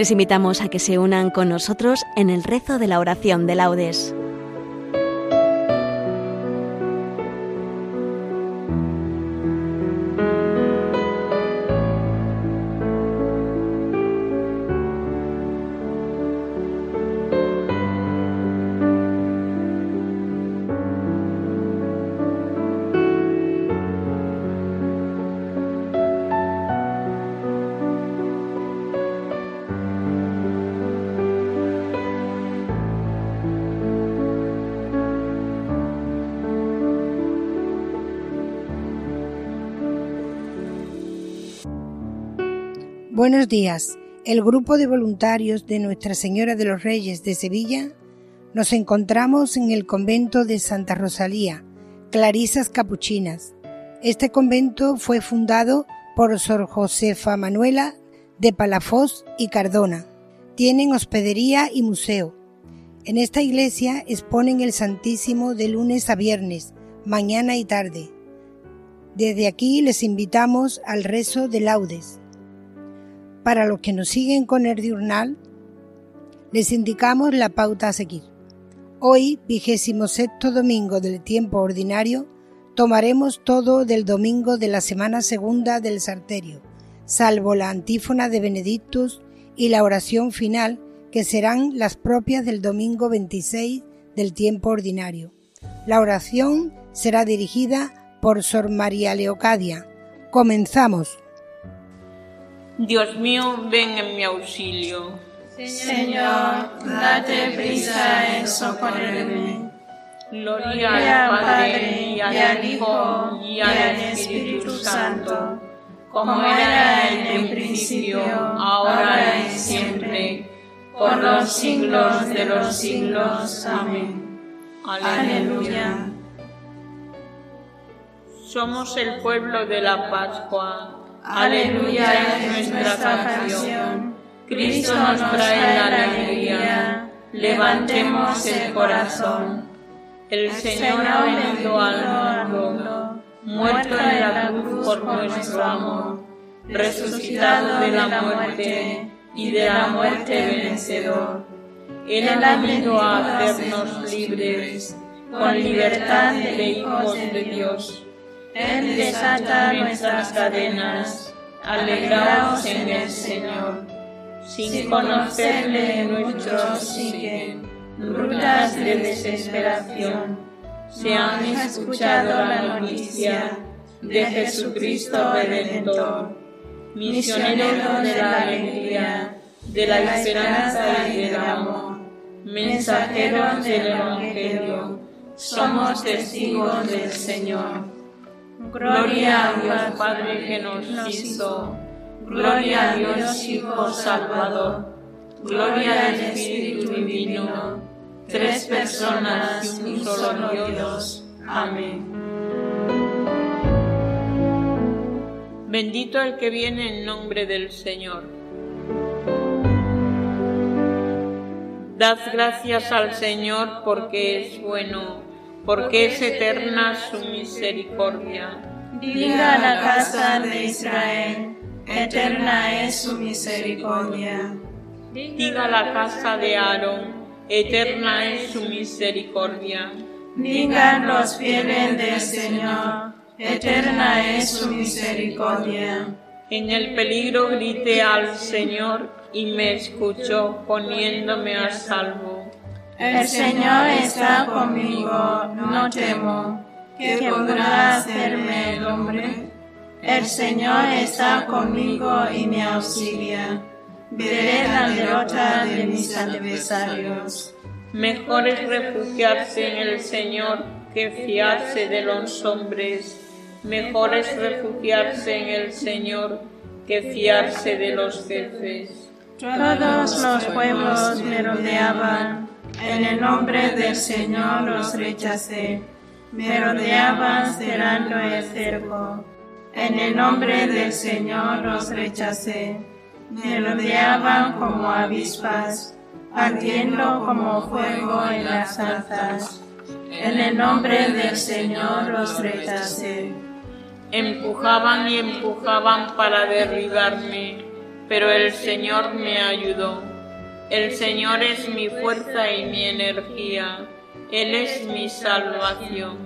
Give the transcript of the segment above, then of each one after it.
Les invitamos a que se unan con nosotros en el rezo de la oración de laudes. Buenos días. El grupo de voluntarios de Nuestra Señora de los Reyes de Sevilla nos encontramos en el convento de Santa Rosalía, Clarisas Capuchinas. Este convento fue fundado por Sor Josefa Manuela de Palafós y Cardona. Tienen hospedería y museo. En esta iglesia exponen el Santísimo de lunes a viernes, mañana y tarde. Desde aquí les invitamos al rezo de laudes. Para los que nos siguen con el diurnal, les indicamos la pauta a seguir. Hoy, vigésimo sexto domingo del tiempo ordinario, tomaremos todo del domingo de la semana segunda del Sarterio, salvo la antífona de Benedictus y la oración final, que serán las propias del domingo 26 del tiempo ordinario. La oración será dirigida por Sor María Leocadia. Comenzamos. Dios mío, ven en mi auxilio. Señor, date prisa en socorrerme. Gloria al Padre y al Hijo y al Espíritu Santo, como era en el principio, ahora y siempre, por los siglos de los siglos. Amén. Aleluya. Somos el pueblo de la Pascua Aleluya es nuestra canción. Cristo nos trae la alegría. Levantemos el corazón. El Señor ha venido al mundo, muerto en la cruz por nuestro amor, resucitado de la muerte y de la muerte vencedor. Él ha venido a hacernos libres, con libertad de hijos de Dios él desata nuestras cadenas, alegraos en el Señor. Sin conocerle nuestros siguen rutas de desesperación. Se han escuchado la noticia de Jesucristo Redentor, misionero de la alegría, de la esperanza y del amor, mensajeros del Evangelio, somos testigos del Señor Gloria a Dios Padre que nos hizo. Gloria a Dios Hijo Salvador. Gloria al Espíritu Divino. Tres personas y un solo Dios. Amén. Bendito el que viene en nombre del Señor. Dad gracias al Señor porque es bueno porque es eterna su misericordia. Diga la casa de Israel, eterna es su misericordia. Diga la casa de Aarón, eterna es su misericordia. Digan los fieles del Señor, eterna es su misericordia. En el peligro grité al Señor y me escuchó poniéndome a salvo. El Señor está conmigo, no temo. ¿Qué podrá hacerme el hombre? El Señor está conmigo y me auxilia. Veré la derrota de mis adversarios. Mejor es refugiarse en el Señor que fiarse de los hombres. Mejor es refugiarse en el Señor que fiarse de los jefes. Todos los pueblos me rodeaban en el nombre del Señor los rechacé. Me rodeaban cerrando el cerco. En el nombre del Señor los rechacé. Me rodeaban como avispas, ardiendo como fuego en las zarzas. En el nombre del Señor los rechacé. Empujaban y empujaban para derribarme pero el Señor me ayudó. El Señor es mi fuerza y mi energía, Él es mi salvación.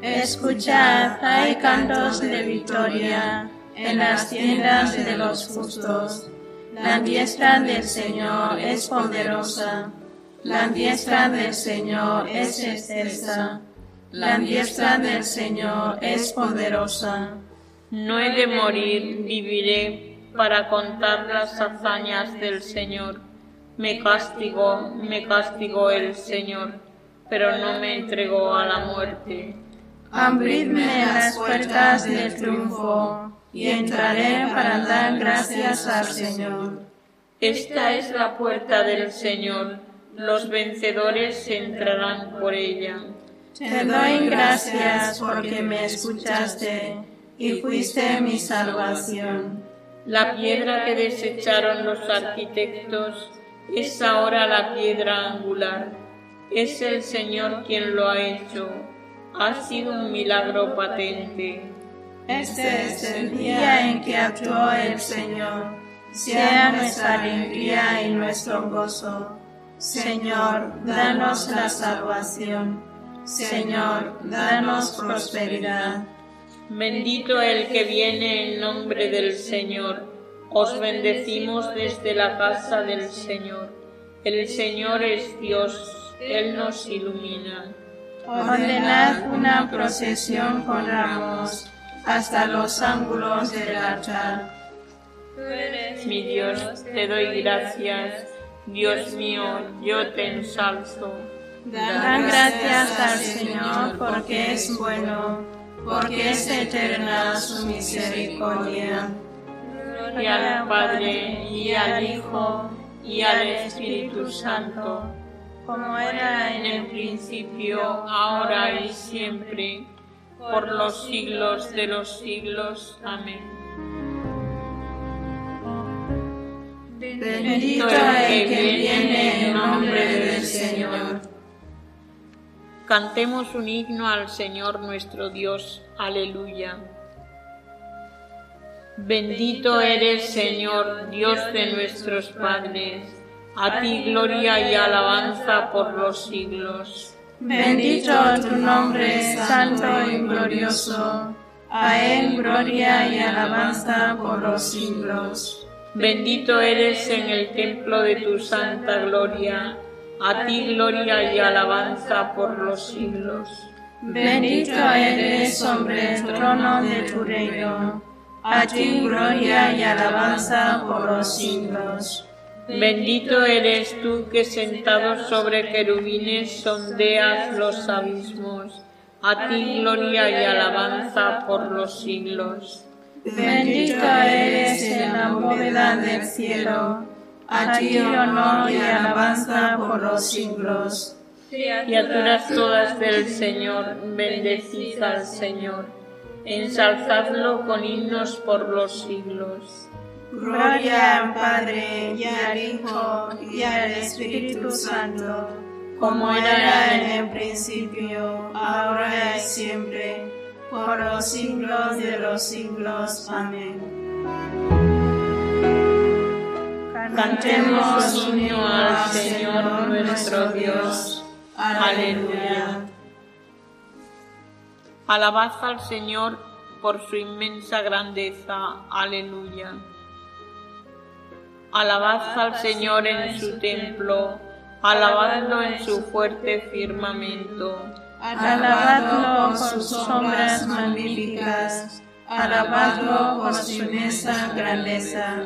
Escuchad, hay cantos de victoria en las tiendas de los justos. La diestra del Señor es poderosa, la diestra del Señor es excelsa, la diestra del Señor es poderosa. No he de morir, viviré para contar las hazañas del Señor. Me castigó, me castigó el Señor, pero no me entregó a la muerte. Abridme las puertas del triunfo y entraré para dar gracias al Señor. Esta es la puerta del Señor, los vencedores entrarán por ella. Te doy gracias porque me escuchaste y fuiste mi salvación. La piedra que desecharon los arquitectos es ahora la piedra angular. Es el Señor quien lo ha hecho. Ha sido un milagro patente. Este es el día en que actuó el Señor. Sea nuestra alegría y nuestro gozo. Señor, danos la salvación. Señor, danos prosperidad. Bendito el que viene en nombre del Señor. Os bendecimos desde la casa del Señor. El Señor es Dios, Él nos ilumina. Ordenad una procesión con ramos hasta los ángulos del altar. Tú eres mi Dios, te doy gracias. Dios mío, yo te ensalzo. Dan gracias al Señor porque es bueno, porque es eterna su misericordia. Gloria al Padre y al Hijo y al Espíritu Santo, como era en el principio, ahora y siempre por los siglos de los siglos. Amén. Bendito el que viene en nombre del Señor. Cantemos un himno al Señor nuestro Dios. Aleluya. Bendito eres, Señor, Dios de nuestros padres. A ti gloria y alabanza por los siglos. Bendito tu nombre, santo y glorioso. A él gloria y alabanza por los siglos. Bendito eres en el templo de tu santa gloria. A ti gloria y alabanza por los siglos. Bendito eres sobre el trono de tu reino. A ti gloria y alabanza por los siglos. Bendito eres tú que sentado sobre querubines sondeas los abismos. A ti gloria y alabanza por los siglos. Bendito eres en la bóveda del cielo. A ti honor y alabanza por los siglos. Criaturas todas del Señor, bendecid al Señor. Ensalzadlo con himnos por los siglos. Gloria al Padre y al Hijo y al Espíritu Santo, como era en el principio, ahora y siempre, por los siglos de los siglos. Amén. Cantemos un himno al Señor nuestro Dios. Aleluya. Alabad al Señor por su inmensa grandeza. Aleluya. Alabad al Señor en su templo, alabadlo en su fuerte firmamento. Alabadlo por sus sombras magníficas, alabadlo por su inmensa grandeza.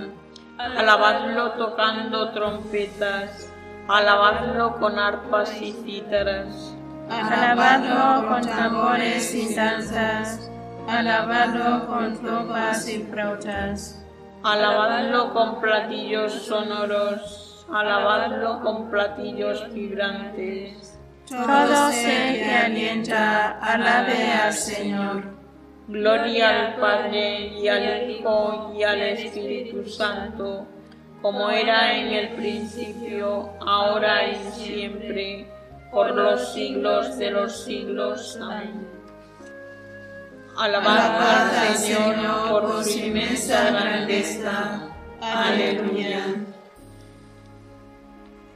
Alabadlo tocando trompetas, alabadlo con arpas y cítaras. Alabadlo con tambores y danzas, alabadlo con tropas y flautas. Alabadlo con platillos sonoros, alabadlo con platillos vibrantes. Todo ser que alienta, alabe al Señor. Gloria al Padre y al Hijo y al Espíritu Santo, como era en el principio, ahora y siempre, por los siglos de los siglos. Amén. Alabad al Señor por su inmensa grandeza. Aleluya.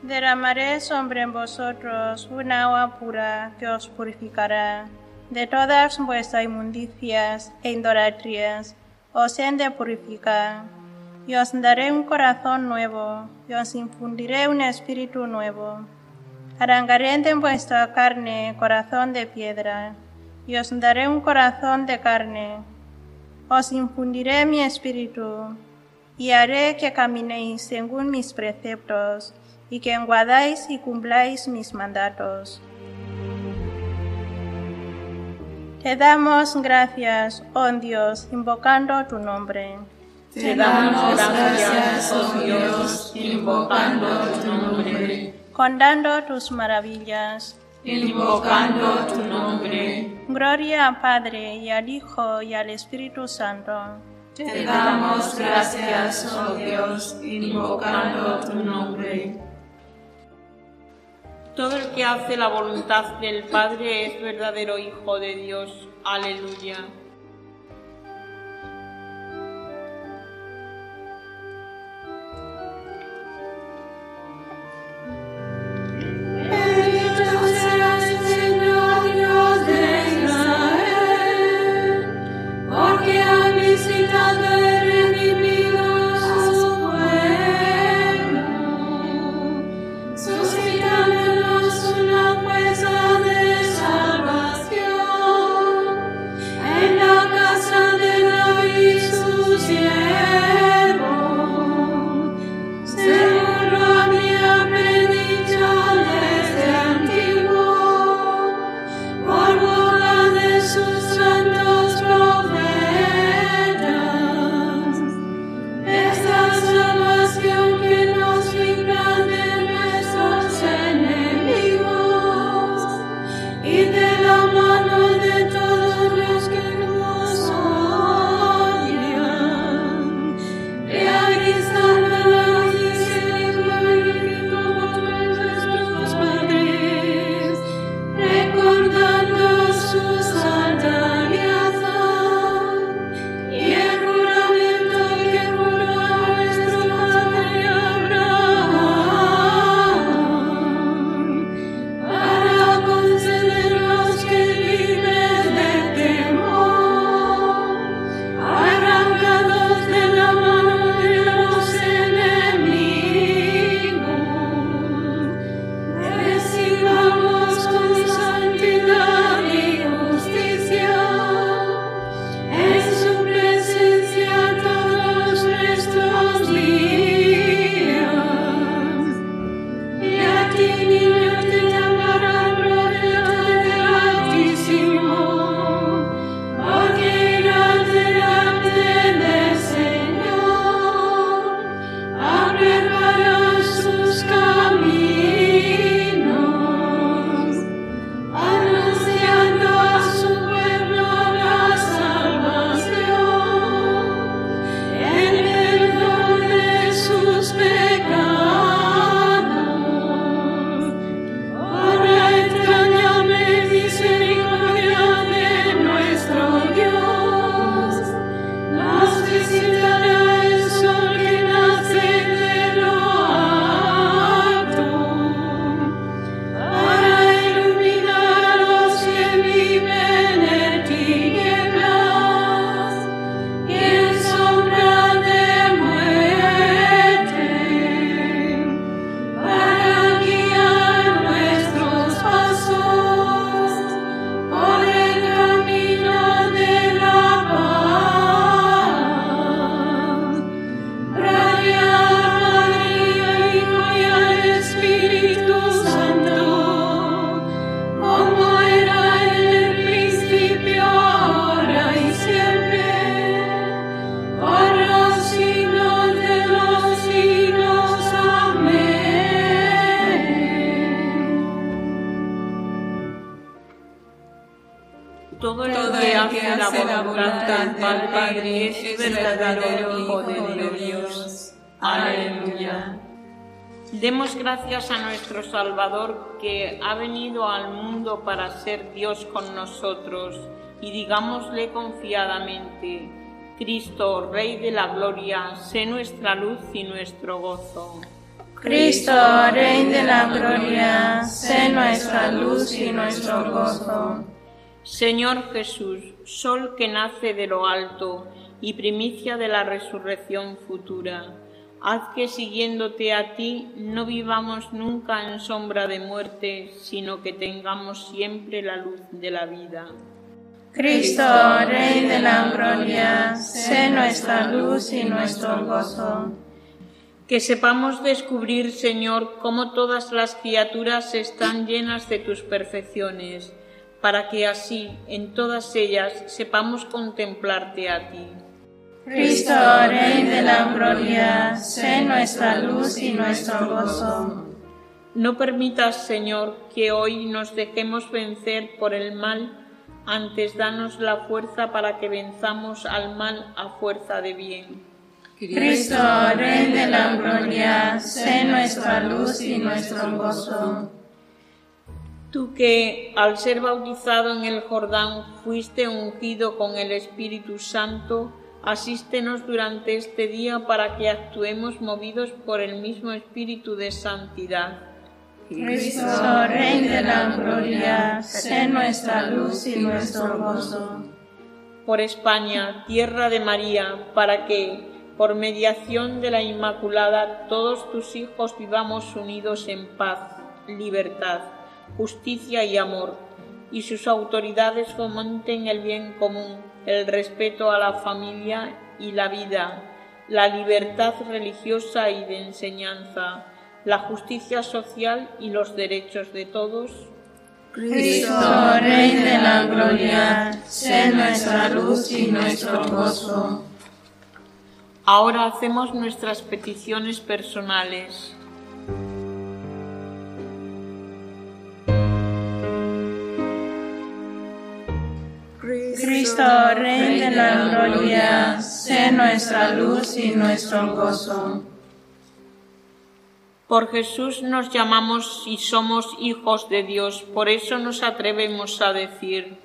Derramaré sobre vosotros un agua pura que os purificará de todas vuestras inmundicias e idolatrías. Os he de purificar. Y os daré un corazón nuevo, y os infundiré un espíritu nuevo. Arrancaré de vuestra carne corazón de piedra, y os daré un corazón de carne. Os infundiré mi espíritu, y haré que caminéis según mis preceptos, y que enguadáis y cumpláis mis mandatos. Te damos gracias, oh Dios, invocando tu nombre. Te damos gracias, oh Dios, invocando tu nombre, Condando tus maravillas. invocando tu nombre. Gloria al Padre y al Hijo y al Espíritu Santo. Te damos gracias, oh Dios, invocando tu nombre. Todo el que hace la voluntad del Padre es verdadero Hijo de Dios. Aleluya. Todo el que hace la voluntad del Padre es verdadero Hijo de Dios. Aleluya. Demos gracias a nuestro Salvador que ha venido al mundo para ser Dios con nosotros y digámosle confiadamente, Cristo, Rey de la Gloria, sé nuestra luz y nuestro gozo. Cristo, Rey de la Gloria, sé nuestra luz y nuestro gozo. Señor Jesús, sol que nace de lo alto y primicia de la resurrección futura, haz que siguiéndote a ti no vivamos nunca en sombra de muerte, sino que tengamos siempre la luz de la vida. Cristo, Rey de la Gloria, sé nuestra luz y nuestro gozo. Que sepamos descubrir, Señor, cómo todas las criaturas están llenas de tus perfecciones, para que así, en todas ellas, sepamos contemplarte a ti. Cristo, Rey de la Gloria, sé nuestra luz y nuestro gozo. No permitas, Señor, que hoy nos dejemos vencer por el mal, antes danos la fuerza para que venzamos al mal a fuerza de bien. Cristo, Rey de la Gloria, sé nuestra luz y nuestro gozo. Tú que, al ser bautizado en el Jordán, fuiste ungido con el Espíritu Santo, asístenos durante este día para que actuemos movidos por el mismo Espíritu de santidad. Cristo, Rey de la Gloria, sé nuestra luz y nuestro gozo. Por España, tierra de María, para que, por mediación de la Inmaculada, todos tus hijos vivamos unidos en paz, libertad, justicia y amor, y sus autoridades fomenten el bien común, el respeto a la familia y la vida, la libertad religiosa y de enseñanza, la justicia social y los derechos de todos. Cristo, Rey de la Gloria, sé nuestra luz y nuestro gozo. Ahora hacemos nuestras peticiones personales. Cristo, Rey de la Gloria, sé nuestra luz y nuestro gozo. Por Jesús nos llamamos y somos hijos de Dios, por eso nos atrevemos a decir,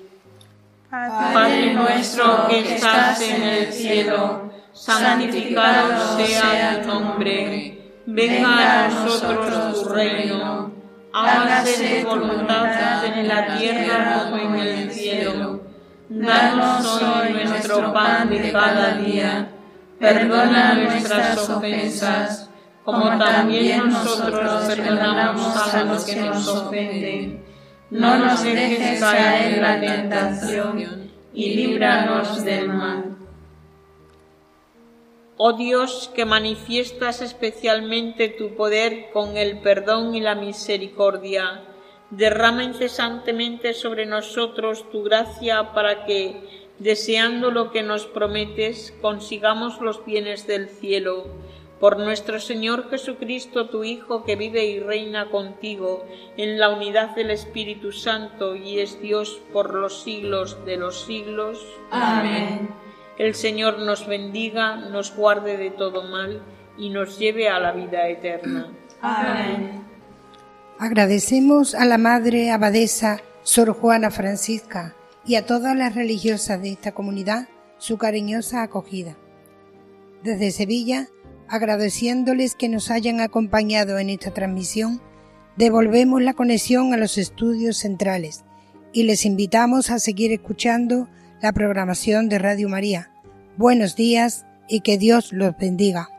Padre nuestro que estás en el cielo, santificado sea tu nombre, venga a nosotros tu reino, hágase tu voluntad en la tierra como en el cielo. Danos hoy nuestro pan de cada día, perdona nuestras ofensas, como también nosotros perdonamos a los que nos ofenden. No nos dejes caer en la tentación y líbranos del mal. Oh Dios, que manifiestas especialmente tu poder con el perdón y la misericordia, derrama incesantemente sobre nosotros tu gracia para que, deseando lo que nos prometes, consigamos los bienes del cielo. Por nuestro Señor Jesucristo, tu Hijo, que vive y reina contigo en la unidad del Espíritu Santo y es Dios por los siglos de los siglos. Amén. El Señor nos bendiga, nos guarde de todo mal y nos lleve a la vida eterna. Amén. Agradecemos a la Madre Abadesa Sor Juana Francisca y a todas las religiosas de esta comunidad su cariñosa acogida. Desde Sevilla, agradeciéndoles que nos hayan acompañado en esta transmisión, devolvemos la conexión a los estudios centrales y les invitamos a seguir escuchando la programación de Radio María. Buenos días y que Dios los bendiga.